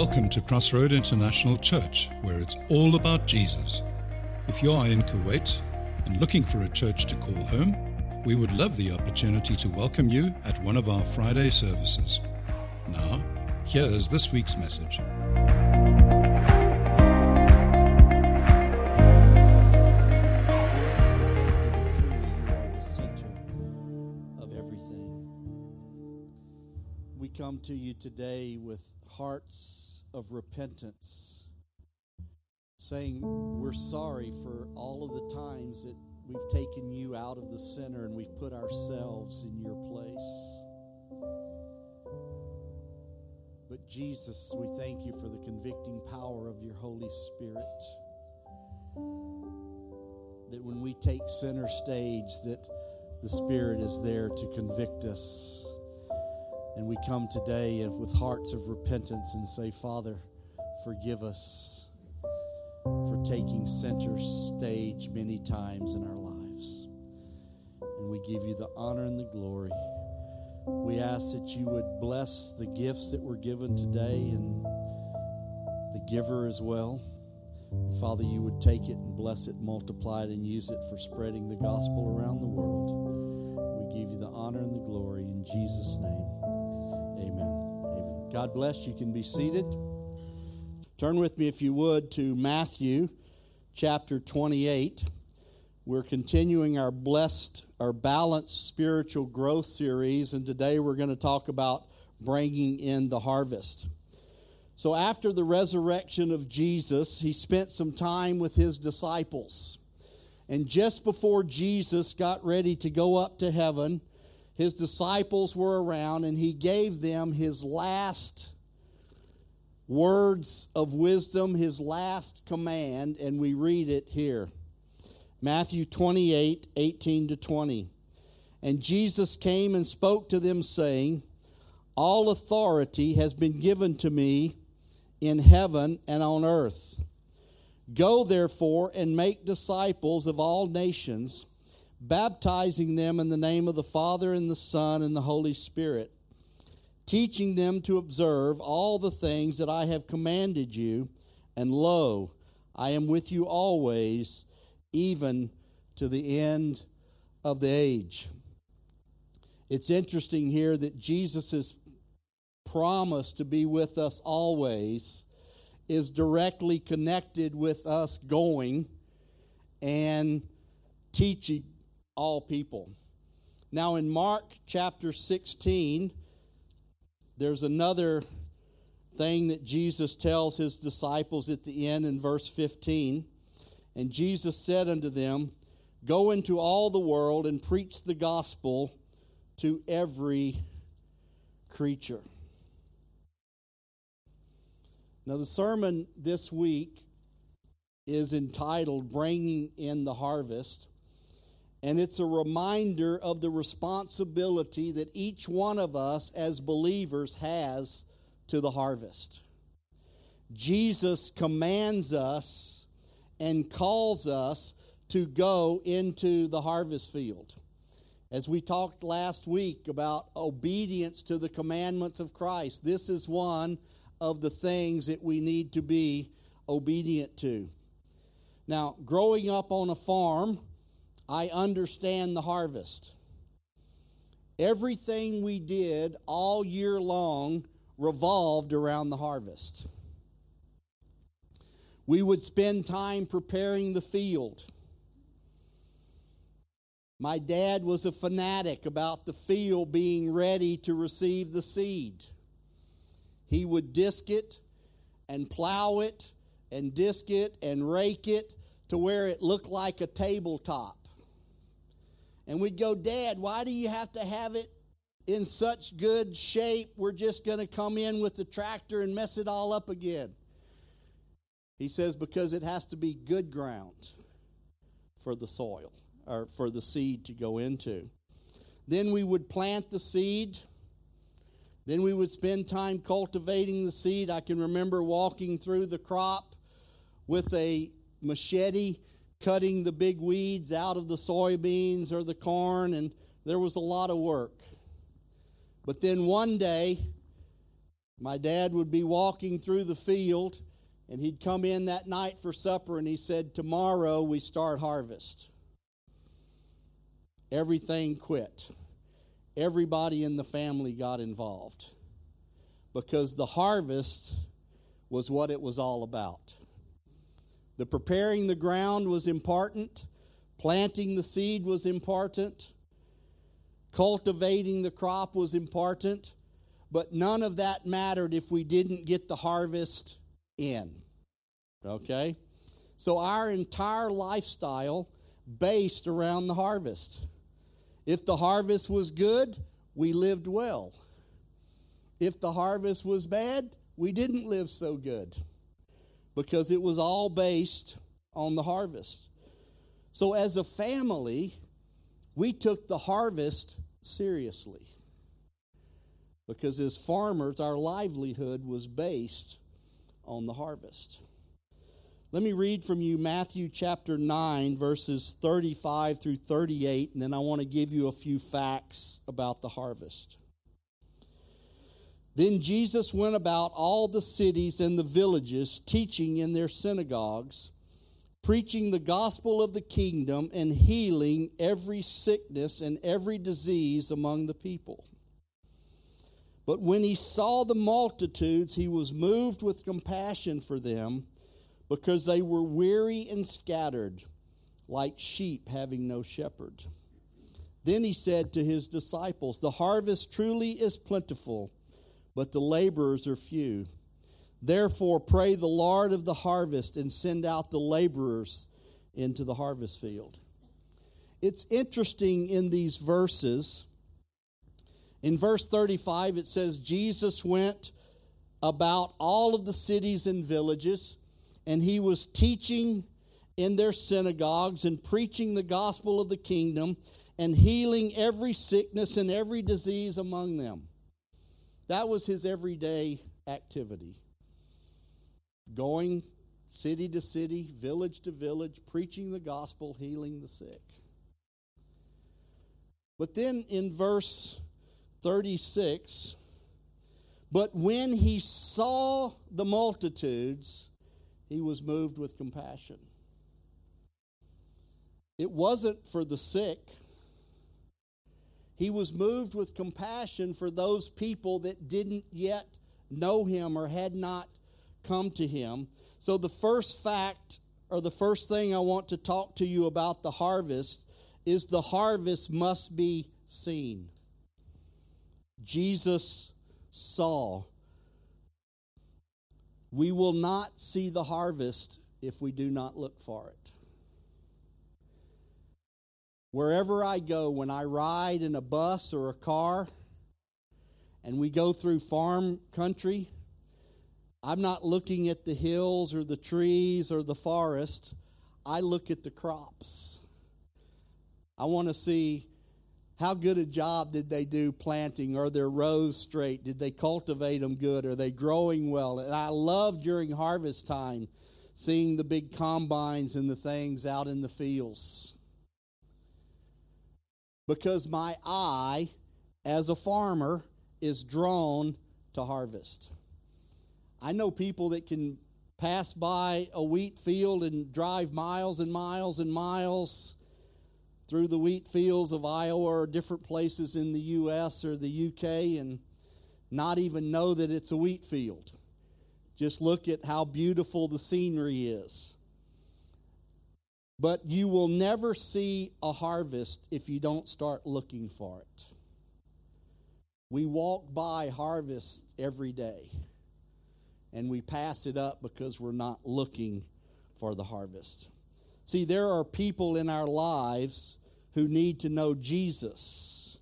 Welcome to Crossroad International Church, where it's all about Jesus. If you are in Kuwait and looking for a church to call home, we would love the opportunity to welcome you at one of our Friday services. Now, here is this week's message. Come to you today with hearts of repentance, saying we're sorry for all of the times that we've taken you out of the center and we've put ourselves in your place. But Jesus, we thank you for the convicting power of your Holy Spirit that when we take center stage that the spirit is there to convict us and we come today with hearts of repentance and say father forgive us for taking center stage many times in our lives and we give you the honor and the glory we ask that you would bless the gifts that were given today and the giver as well Father, you would take it and bless it, multiply it, and use it for spreading the gospel around the world. We give you the honor and the glory in Jesus' name. God bless. You can be seated. Turn with me, if you would, to Matthew chapter 28. We're continuing our blessed, our balanced spiritual growth series, and today we're going to talk about bringing in the harvest. So, after the resurrection of Jesus, he spent some time with his disciples. And just before Jesus got ready to go up to heaven, his disciples were around and he gave them his last words of wisdom, his last command, and we read it here Matthew 28 18 to 20. And Jesus came and spoke to them, saying, All authority has been given to me in heaven and on earth. Go therefore and make disciples of all nations, baptizing them in the name of the Father and the Son and the Holy Spirit, teaching them to observe all the things that I have commanded you. And lo, I am with you always, even to the end of the age. It's interesting here that Jesus promise to be with us always is directly connected with us going and teaching all people. Now, in Mark chapter 16, there's another thing that Jesus tells his disciples at the end in verse 15. And Jesus said unto them, Go into all the world and preach the gospel to every creature. Now, the sermon this week is entitled Bringing in the Harvest, and it's a reminder of the responsibility that each one of us as believers has to the harvest. Jesus commands us and calls us to go into the harvest field. As we talked last week about obedience to the commandments of Christ, this is one of the things that we need to be obedient to. Now, growing up on a farm, I understand the harvest. Everything we did all year long revolved around the harvest. We would spend time preparing the field. My dad was a fanatic about the field being ready to receive the seed. He would disc it and plow it and disc it and rake it to where it looked like a tabletop. And we'd go, Dad, why do you have to have it in such good shape? We're just going to come in with the tractor and mess it all up again. He says, because it has to be good ground for the soil or for the seed to go into. Then we would plant the seed then we would spend time cultivating the seed. I can remember walking through the crop with a machete, cutting the big weeds out of the soybeans or the corn, and there was a lot of work. But then one day, My dad would be walking through the field, and he'd come in that night for supper, and he said, Tomorrow we start harvest. Everything quit. Everybody in the family got involved because the harvest was what it was all about. The preparing the ground was important, planting the seed was important, cultivating the crop was important, but none of that mattered if we didn't get the harvest in. Okay? So our entire lifestyle based around the harvest. If the harvest was good, we lived well. If the harvest was bad, we didn't live so good because it was all based on the harvest. So, as a family, we took the harvest seriously because as farmers, our livelihood was based on the harvest. Let me read from you Matthew chapter 9, verses 35 through 38, and then I want to give you a few facts about the harvest. Then Jesus went about all the cities and the villages, teaching in their synagogues, preaching the gospel of the kingdom, and healing every sickness and every disease among the people. But when he saw the multitudes, he was moved with compassion for them because they were weary and scattered, like sheep having no shepherd. Then he said to his disciples, The harvest truly is plentiful, but the laborers are few. Therefore, pray the Lord of the harvest and send out the laborers into the harvest field. It's interesting in these verses in verse 35, it says, Jesus went about all of the cities and villages, and he was teaching in their synagogues and preaching the gospel of the kingdom and healing every sickness and every disease among them. That was his everyday activity. Going city to city, village to village, preaching the gospel, healing the sick. But then in verse 36 But when he saw the multitudes, he was moved with compassion. It wasn't for the sick. He was moved with compassion for those people that didn't yet know him or had not come to him. So, the first fact or the first thing I want to talk to you about the harvest is the harvest must be seen. Jesus saw. We will not see the harvest if we do not look for it. Wherever I go, when I ride in a bus or a car and we go through farm country, I'm not looking at the hills or the trees or the forest. I look at the crops. I want to see how good a job did they do planting? Are their rows straight? Did they cultivate them good? Are they growing well? And I love during harvest time seeing the big combines and the things out in the fields. Because my eye, as a farmer, is drawn to harvest. I know people that can pass by a wheat field and drive miles and miles and miles through the wheat fields of Iowa or different places in the U.S. or the UK and not even know that it's a wheat field. Just look at how beautiful the scenery is. But you will never see a harvest if you don't start looking for it. We walk by harvest every day and we pass it up because we're not looking for the harvest. See, there are people in our lives who need to know Jesus.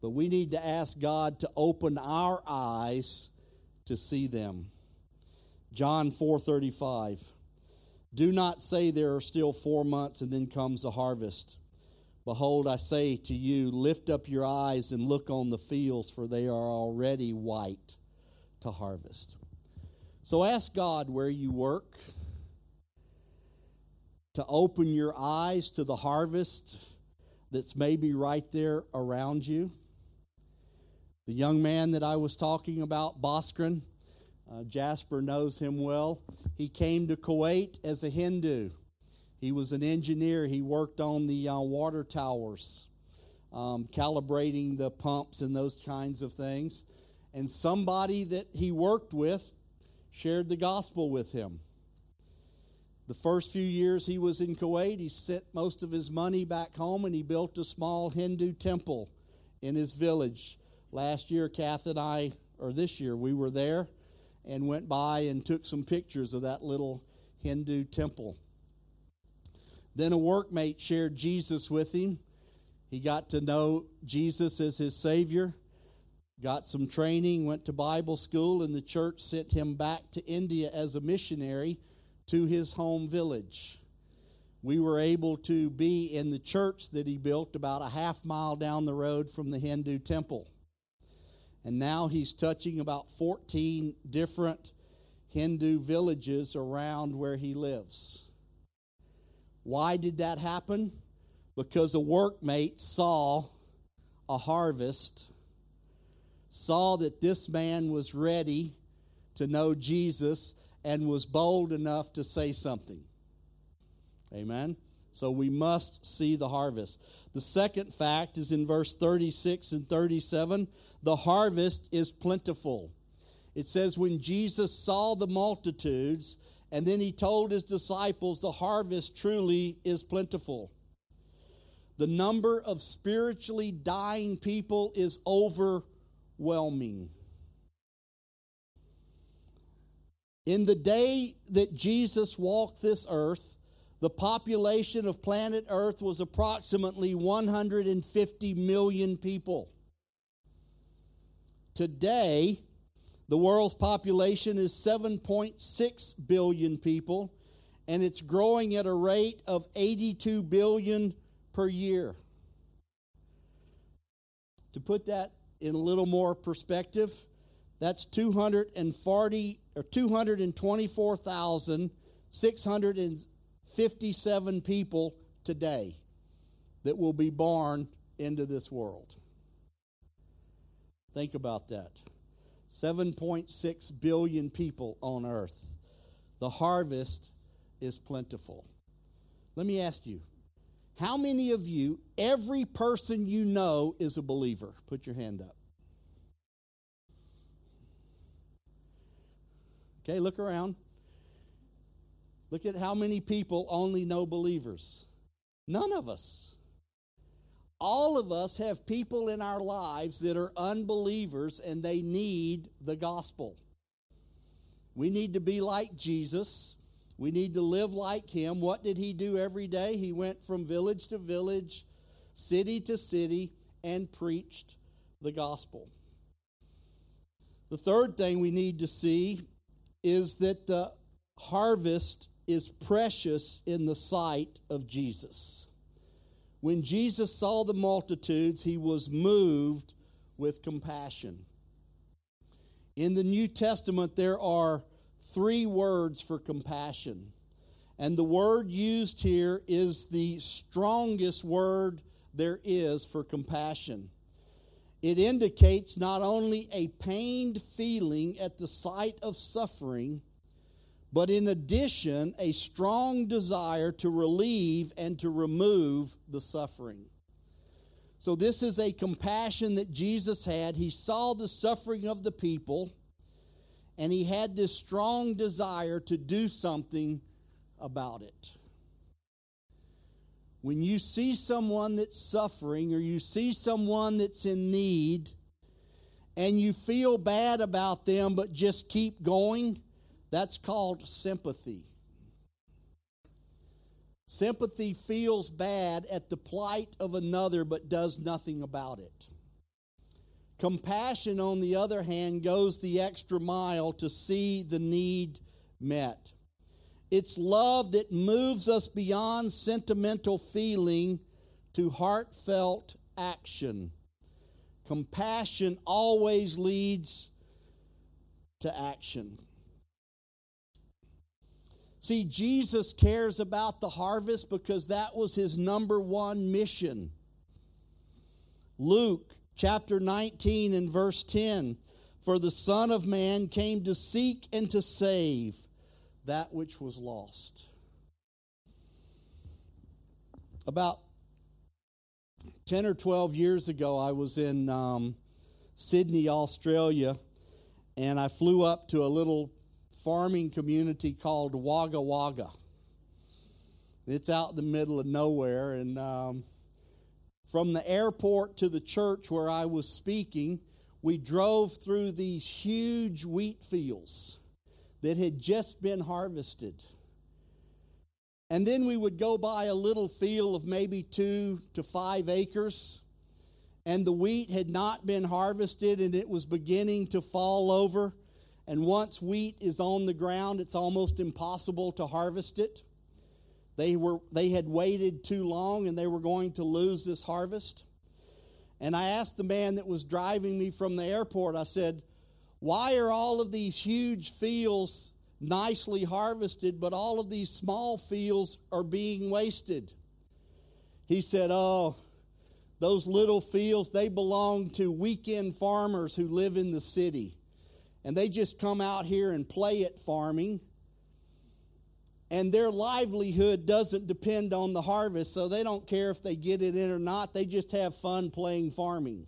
But we need to ask God to open our eyes to see them. John 4:35 Do not say there are still 4 months and then comes the harvest. Behold, I say to you, lift up your eyes and look on the fields, for they are already white to harvest. So ask God where you work to open your eyes to the harvest that's maybe right there around you. The young man that I was talking about, Bhaskran, uh, Jasper knows him well. He came to Kuwait as a Hindu. He was an engineer. He worked on the uh, water towers, um, calibrating the pumps and those kinds of things. And somebody that he worked with shared the gospel with him. The first few years he was in Kuwait, he sent most of his money back home and he built a small Hindu temple in his village Last year, Kath and I, or this year, we were there and went by and took some pictures of that little Hindu temple. Then a workmate shared Jesus with him. He got to know Jesus as his Savior, got some training, went to Bible school, and the church sent him back to India as a missionary to his home village. We were able to be in the church that he built about a half mile down the road from the Hindu temple and now he's touching about 14 different Hindu villages around where he lives. Why did that happen? Because a workmate saw a harvest, saw that this man was ready to know Jesus, and was bold enough to say something. Amen. So we must see the harvest. The second fact is in verse 36 and 37 the harvest is plentiful. It says, When Jesus saw the multitudes, and then he told his disciples, The harvest truly is plentiful. The number of spiritually dying people is overwhelming. In the day that Jesus walked this earth, the population of planet Earth was approximately 150 million people. Today, the world's population is 7.6 billion people, and it's growing at a rate of 82 billion per year. To put that in a little more perspective, that's 240 or 224,600 57 people today that will be born into this world. Think about that. 7.6 billion people on earth. The harvest is plentiful. Let me ask you how many of you, every person you know, is a believer? Put your hand up. Okay, look around. Look at how many people only know believers. None of us. All of us have people in our lives that are unbelievers and they need the gospel. We need to be like Jesus. We need to live like him. What did he do every day? He went from village to village, city to city, and preached the gospel. The third thing we need to see is that the harvest is precious in the sight of Jesus. When Jesus saw the multitudes, he was moved with compassion. In the New Testament, there are three words for compassion. And the word used here is the strongest word there is for compassion. It indicates not only a pained feeling at the sight of suffering, but in addition, a strong desire to relieve and to remove the suffering. So, this is a compassion that Jesus had. He saw the suffering of the people, and he had this strong desire to do something about it. When you see someone that's suffering or you see someone that's in need, and you feel bad about them but just keep going, that's called sympathy. Sympathy feels bad at the plight of another but does nothing about it. Compassion, on the other hand, goes the extra mile to see the need met. It's love that moves us beyond sentimental feeling to heartfelt action. Compassion always leads to action. See, Jesus cares about the harvest because that was his number one mission. Luke chapter 19 and verse 10 For the Son of Man came to seek and to save that which was lost. About 10 or 12 years ago, I was in um, Sydney, Australia, and I flew up to a little farming community called Wagga Wagga. It's out in the middle of nowhere, and um, from the airport to the church where I was speaking, we drove through these huge wheat fields that had just been harvested. And then we would go by a little field of maybe two to five acres, and the wheat had not been harvested and it was beginning to fall over. And once wheat is on the ground, it's almost impossible to harvest it. They, were, they had waited too long and they were going to lose this harvest. And I asked the man that was driving me from the airport, I said, Why are all of these huge fields nicely harvested, but all of these small fields are being wasted? He said, Oh, those little fields, they belong to weekend farmers who live in the city. And they just come out here and play at farming and their livelihood doesn't depend on the harvest, so they don't care if they get it in or not. They just have fun playing farming.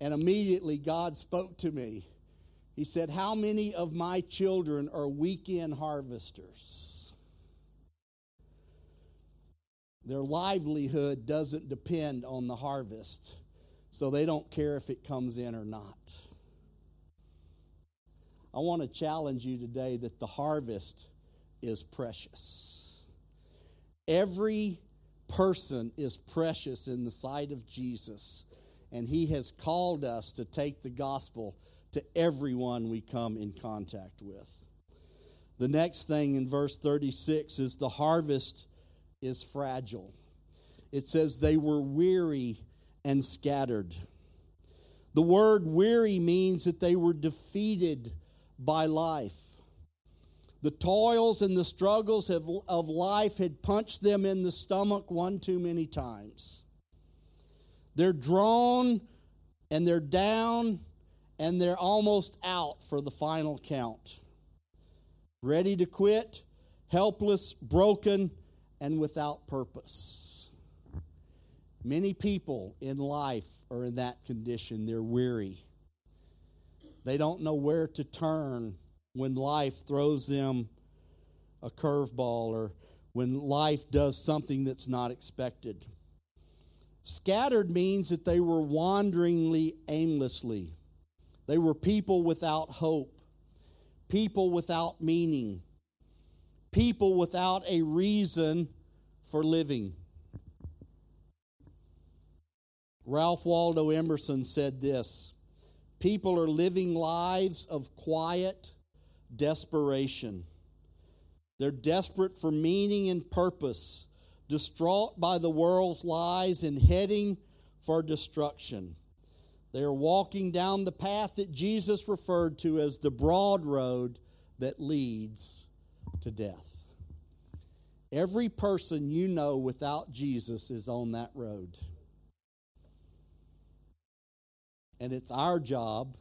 And immediately God spoke to me. He said, How many of my children are weekend harvesters? Their livelihood doesn't depend on the harvest, so they don't care if it comes in or not. I want to challenge you today that the harvest is precious. Every person is precious in the sight of Jesus, and He has called us to take the gospel to everyone we come in contact with. The next thing in verse 36 is the harvest is fragile. It says they were weary and scattered. The word weary means that they were defeated by life. The toils and the struggles of, of life had punched them in the stomach one too many times. They're drawn and they're down and they're almost out for the final count. Ready to quit, helpless, broken, and without purpose. Many people in life are in that condition. They're weary. They don't know where to turn when life throws them a curveball or when life does something that's not expected. Scattered means that they were wanderingly aimlessly. They were people without hope, people without meaning, people without a reason for living. Ralph Waldo Emerson said this People are living lives of quiet desperation. They're desperate for meaning and purpose, distraught by the world's lies and heading for destruction. They are walking down the path that Jesus referred to as the broad road that leads to death. Every person you know without Jesus is on that road. And it's our job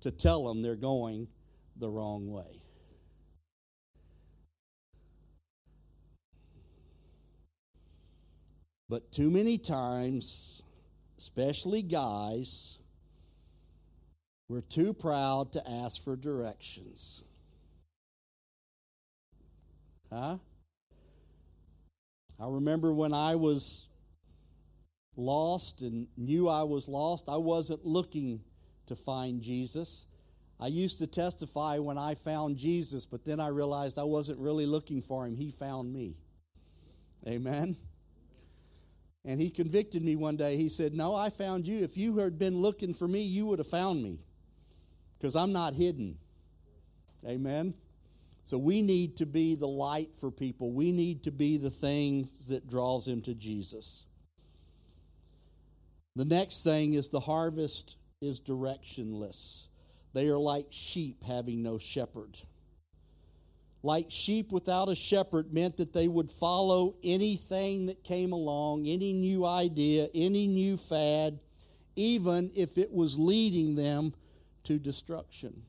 to tell them they're going the wrong way. But too many times, especially guys, we're too proud to ask for directions. Huh? I remember when I was lost and knew I was lost, I wasn't looking to find Jesus. I used to testify when I found Jesus, but then I realized I wasn't really looking for him. He found me. Amen. And he convicted me one day. He said, No, I found you. If you had been looking for me, you would have found me because I'm not hidden. Amen. So we need to be the light for people. We need to be the thing that draws them to Jesus. The next thing is the harvest is directionless. They are like sheep having no shepherd. like sheep without a shepherd meant that they would follow anything that came along, any new idea, any new fad, even if it was leading them to destruction.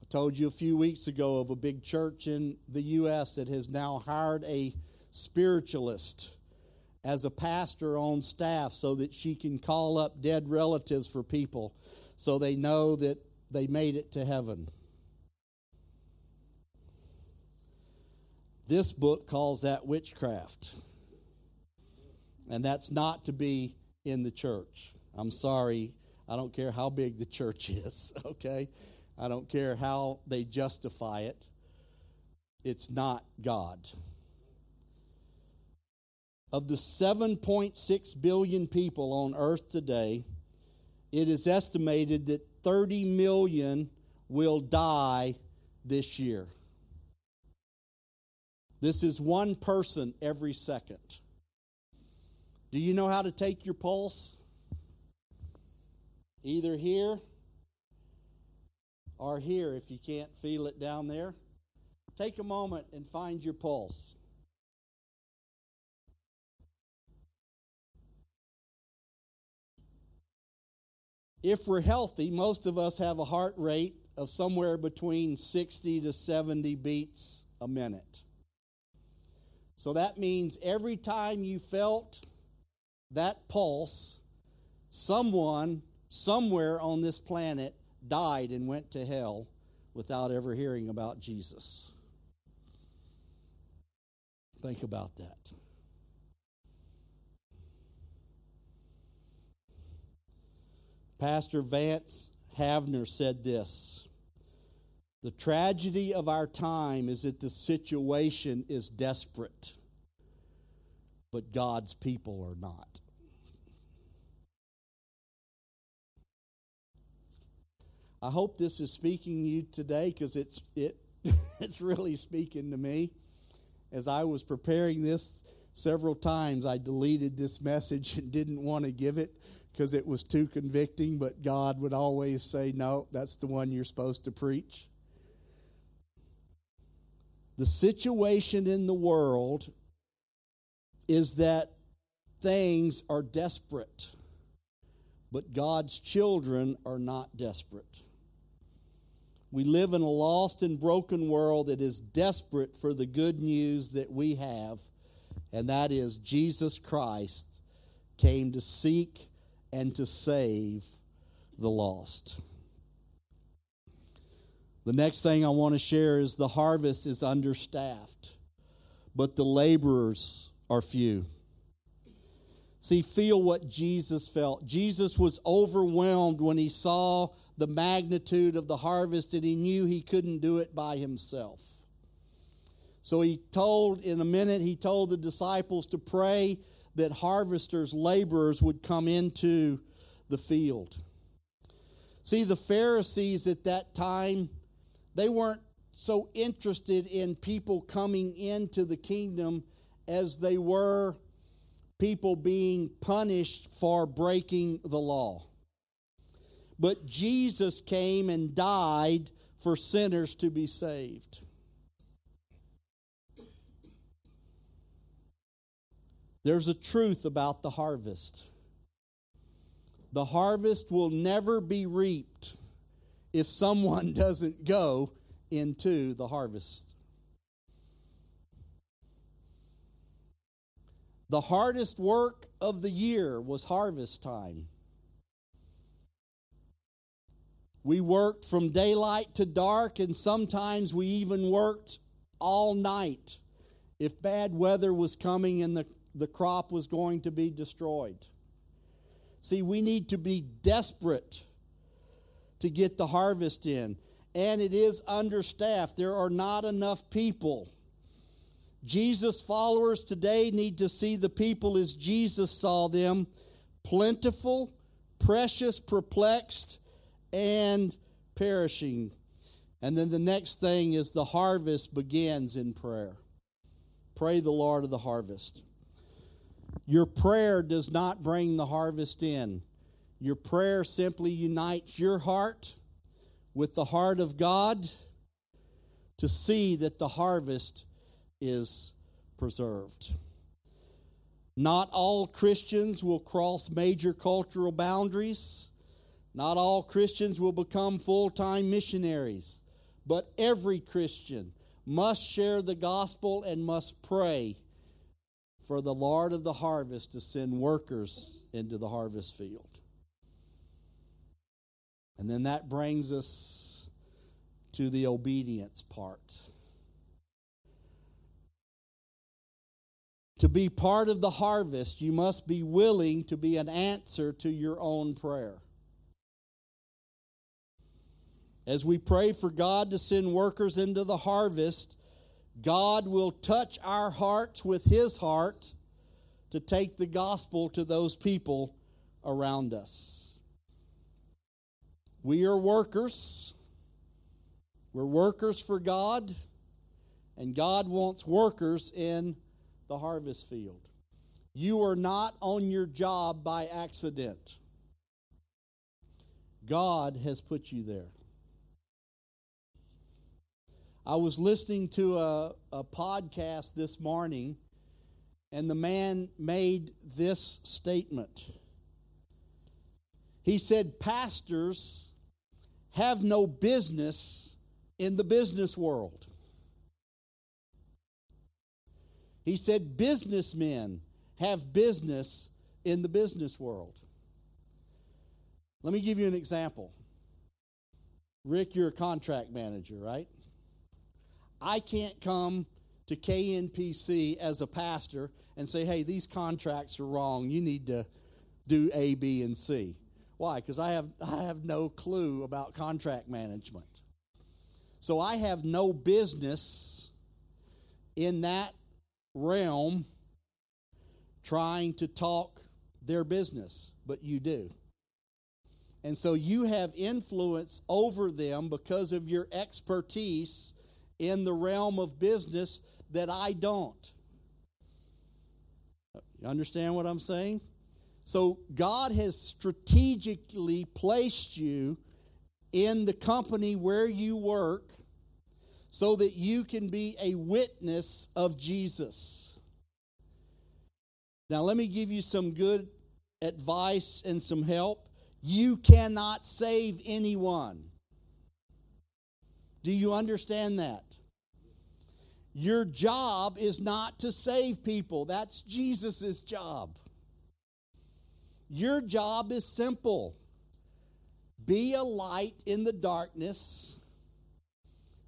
I told you a few weeks ago of a big church in the U.S. that has now hired a spiritualist as a pastor on staff so that she can call up dead relatives for people so they know that they made it to heaven. This book calls that witchcraft. And that's not to be in the church. I'm sorry. I don't care how big the church is, okay? I don't care how they justify it. It's not God. Of the 7.6 billion people on earth today, it is estimated that 30 million will die this year. This is one person every second. Do you know how to take your pulse? Either here or here if you can't feel it down there. Take a moment and find your pulse. If we're healthy, most of us have a heart rate of somewhere between 60 to 70 beats a minute. So that means every time you felt that pulse, someone somewhere on this planet died and went to hell without ever hearing about Jesus. Think about that. Pastor Vance Havner said this The tragedy of our time is that the situation is desperate, but God's people are not. I hope this is speaking to you today because it's it it's really speaking to me. As I was preparing this several times, I deleted this message and didn't want to give it because it was too convicting, but God would always say, No, that's the one you're supposed to preach. The situation in the world is that things are desperate, but God's children are not desperate. We live in a lost and broken world that is desperate for the good news that we have, and that is Jesus Christ came to seek and to save the lost. The next thing I want to share is the harvest is understaffed, but the laborers are few. See, feel what Jesus felt. Jesus was overwhelmed when he saw the magnitude of the harvest and he knew he couldn't do it by himself. So he told, in a minute, he told the disciples to pray that harvesters, laborers would come into the field. See, the Pharisees at that time, they weren't so interested in people coming into the kingdom as they were people being punished for breaking the law. But Jesus came and died for sinners to be saved. There's a truth about the harvest. The harvest will never be reaped if someone doesn't go into the harvest. The hardest work of the year was harvest time. We worked from daylight to dark, and sometimes we even worked all night if bad weather was coming and the the crop was going to be destroyed. See, we need to be desperate to get the harvest in, and it is understaffed. There are not enough people. Jesus followers today need to see the people as Jesus saw them plentiful, precious, perplexed, and perishing. And then the next thing is the harvest begins in prayer. Pray the Lord of the harvest. Your prayer does not bring the harvest in. Your prayer simply unites your heart with the heart of God, to see that the harvest is preserved. Not all Christians will cross major cultural boundaries. Not all Christians will become full time missionaries. But every Christian must share the gospel and must pray for the Lord of the harvest to send workers into the harvest field. And then that brings us to the obedience part. To be part of the harvest, you must be willing to be an answer to your own prayer. As we pray for God to send workers into the harvest, God will touch our hearts with His heart to take the gospel to those people around us. We are workers. We're workers for God, and God wants workers in the harvest field. You are not on your job by accident. God has put you there. I was listening to a, a podcast this morning, and the man made this statement. He said, Pastors have no business in the business world. He said, businessmen have business in the business world. Let me give you an example. Rick, you're a contract manager, right? I can't come to KNPC as a pastor and say, hey, these contracts are wrong. You need to do A, B, and C. Why? Because I have, I have no clue about contract management. So I have no business in that realm trying to talk their business, but you do. And so you have influence over them because of your expertise in the realm of business that I don't. You understand what I'm saying? So God has strategically placed you in the company where you work so that you can be a witness of Jesus. Now, let me give you some good advice and some help. You cannot save anyone. Do you understand that? Your job is not to save people, that's Jesus' job. Your job is simple be a light in the darkness.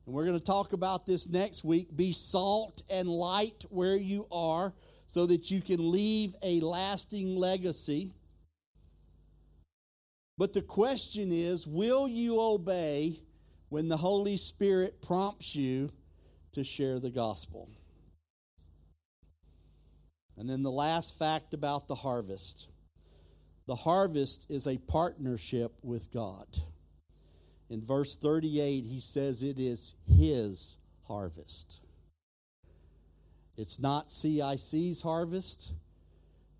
And we're going to talk about this next week. Be salt and light where you are so that you can leave a lasting legacy. But the question is will you obey when the Holy Spirit prompts you to share the gospel? And then the last fact about the harvest the harvest is a partnership with God. In verse 38, he says it is his harvest. It's not CIC's harvest.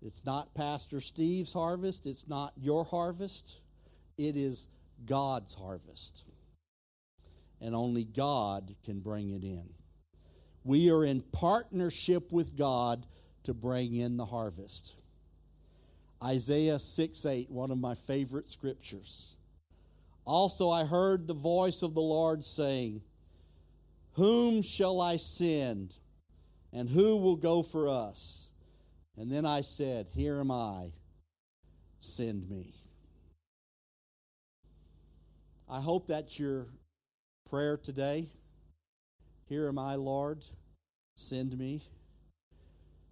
It's not Pastor Steve's harvest. It's not your harvest. It is God's harvest. And only God can bring it in. We are in partnership with God to bring in the harvest. Isaiah 6 8, one of my favorite scriptures. Also, I heard the voice of the Lord saying, Whom shall I send, and who will go for us? And then I said, Here am I, send me. I hope that's your prayer today. Here am I, Lord, send me.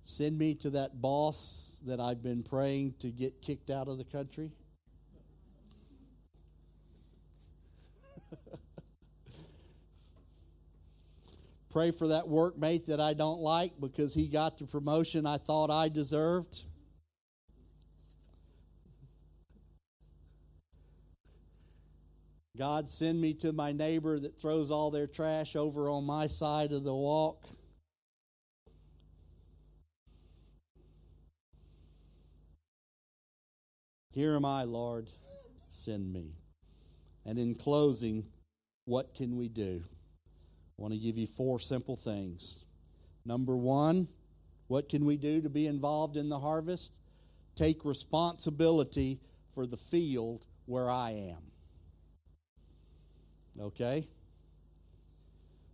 Send me to that boss that I've been praying to get kicked out of the country. Pray for that workmate that I don't like because he got the promotion I thought I deserved. God, send me to my neighbor that throws all their trash over on my side of the walk. Here am I, Lord, send me. And in closing, what can we do? I want to give you four simple things. Number one, what can we do to be involved in the harvest? Take responsibility for the field where I am. Okay?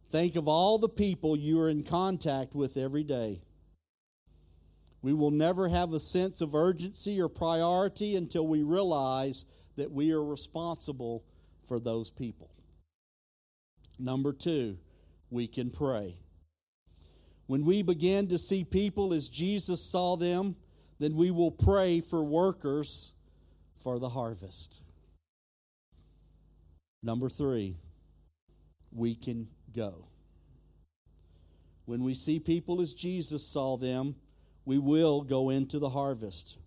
Think of all the people you are in contact with every day. We will never have a sense of urgency or priority until we realize that we are responsible for those people. Number two, we can pray. When we begin to see people as Jesus saw them, then we will pray for workers for the harvest. Number three, we can go. When we see people as Jesus saw them, we will go into the harvest.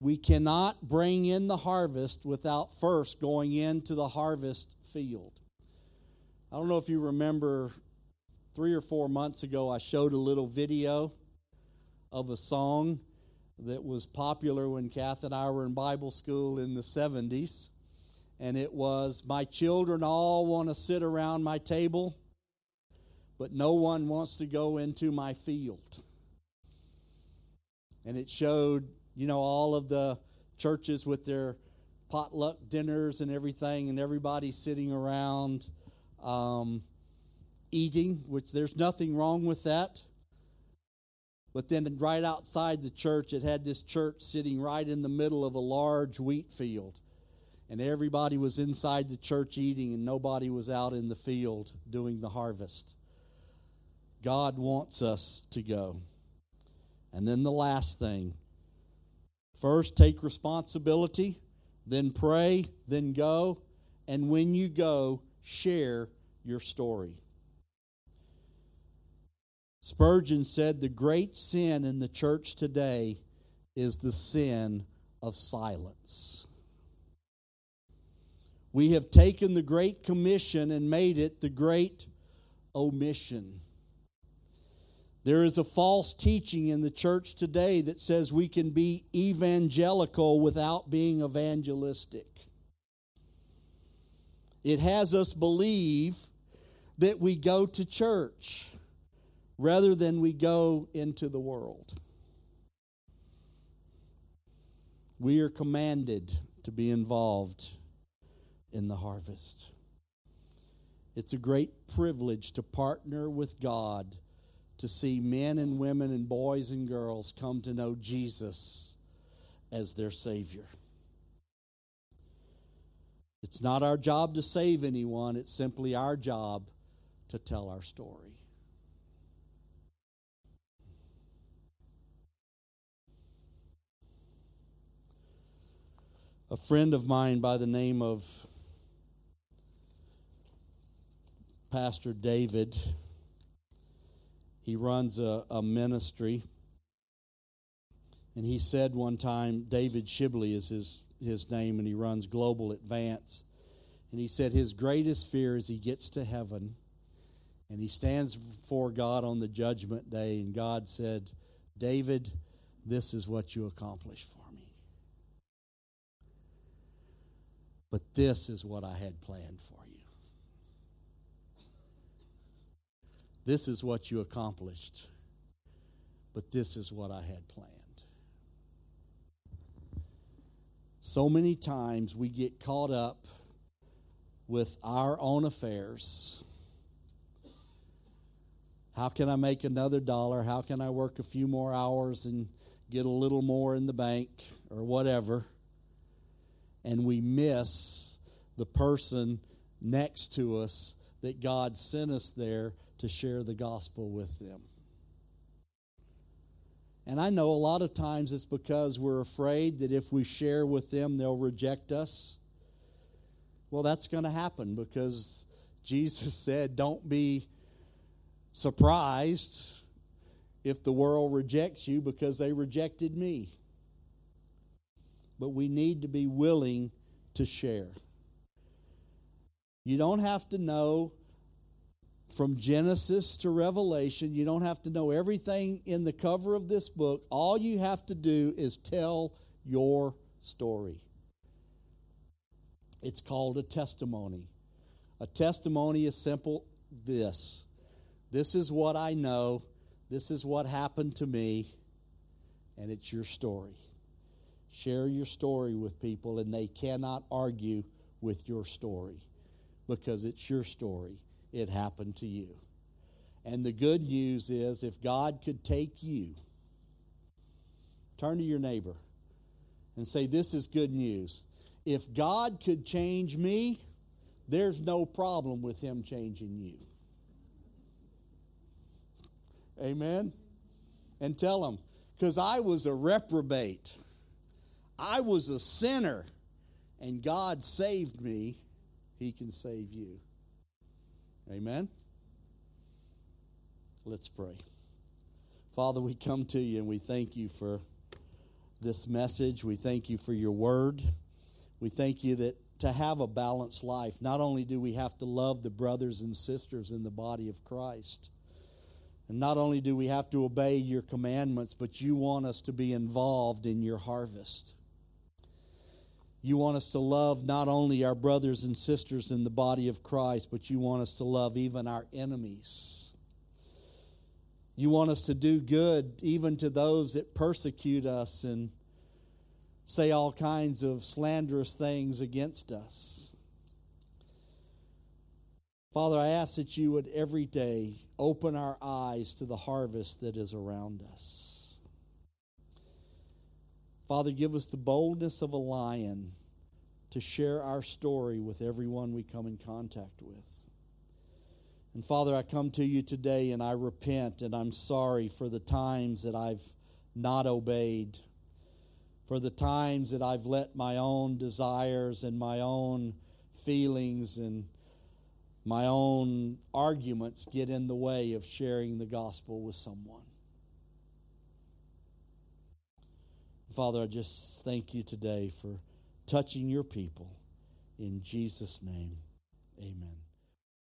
We cannot bring in the harvest without first going into the harvest field. I don't know if you remember three or four months ago, I showed a little video of a song that was popular when Kath and I were in Bible school in the 70s. And it was, My children all want to sit around my table, but no one wants to go into my field. And it showed you know, all of the churches with their potluck dinners and everything, and everybody sitting around um, eating, which there's nothing wrong with that. But then, right outside the church, it had this church sitting right in the middle of a large wheat field. And everybody was inside the church eating, and nobody was out in the field doing the harvest. God wants us to go. And then the last thing First, take responsibility, then pray, then go, and when you go, share your story. Spurgeon said the great sin in the church today is the sin of silence. We have taken the Great Commission and made it the Great Omission. There is a false teaching in the church today that says we can be evangelical without being evangelistic. It has us believe that we go to church rather than we go into the world. We are commanded to be involved in the harvest. It's a great privilege to partner with God to see men and women and boys and girls come to know Jesus as their Savior. It's not our job to save anyone, it's simply our job to tell our story. A friend of mine by the name of Pastor David he runs a, a ministry. And he said one time, David Shibley is his, his name, and he runs Global Advance. And he said his greatest fear is he gets to heaven and he stands before God on the judgment day, and God said, David, this is what you accomplished for me. But this is what I had planned for you. This is what you accomplished, but this is what I had planned. So many times we get caught up with our own affairs. How can I make another dollar? How can I work a few more hours and get a little more in the bank or whatever? And we miss the person next to us that God sent us there to share the gospel with them. And I know a lot of times it's because we're afraid that if we share with them, they'll reject us. Well, that's going to happen because Jesus said, Don't be surprised if the world rejects you because they rejected me. But we need to be willing to share. You don't have to know from Genesis to Revelation. You don't have to know everything in the cover of this book. All you have to do is tell your story. It's called a testimony. A testimony is simple this. This is what I know. This is what happened to me. And it's your story. Share your story with people, and they cannot argue with your story because it's your story. It happened to you. And the good news is if God could take you, turn to your neighbor and say, This is good news. If God could change me, there's no problem with Him changing you. Amen? And tell them, because I was a reprobate, I was a sinner, and God saved me, He can save you. Amen? Let's pray. Father, we come to you and we thank you for this message. We thank you for your word. We thank you that to have a balanced life, not only do we have to love the brothers and sisters in the body of Christ, and not only do we have to obey your commandments, but you want us to be involved in your harvest. You want us to love not only our brothers and sisters in the body of Christ, but you want us to love even our enemies. You want us to do good even to those that persecute us and say all kinds of slanderous things against us. Father, I ask that you would every day open our eyes to the harvest that is around us. Father, give us the boldness of a lion to share our story with everyone we come in contact with. And Father, I come to you today and I repent and I'm sorry for the times that I've not obeyed, for the times that I've let my own desires and my own feelings and my own arguments get in the way of sharing the gospel with someone. Father, I just thank you today for touching your people. In Jesus' name, amen.